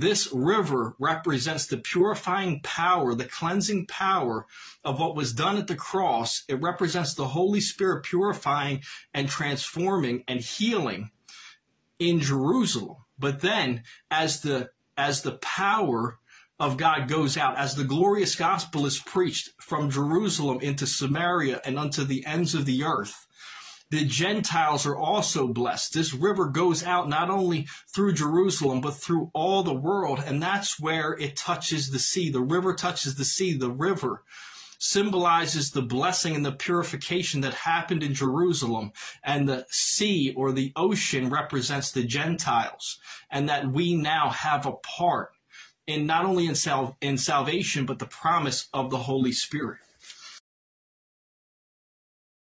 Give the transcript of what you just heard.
this river represents the purifying power, the cleansing power of what was done at the cross. It represents the Holy Spirit purifying and transforming and healing in Jerusalem. But then as the as the power of God goes out, as the glorious gospel is preached from Jerusalem into Samaria and unto the ends of the earth, the Gentiles are also blessed. This river goes out not only through Jerusalem, but through all the world. And that's where it touches the sea. The river touches the sea. The river symbolizes the blessing and the purification that happened in Jerusalem. And the sea or the ocean represents the Gentiles. And that we now have a part in not only in, sal- in salvation, but the promise of the Holy Spirit.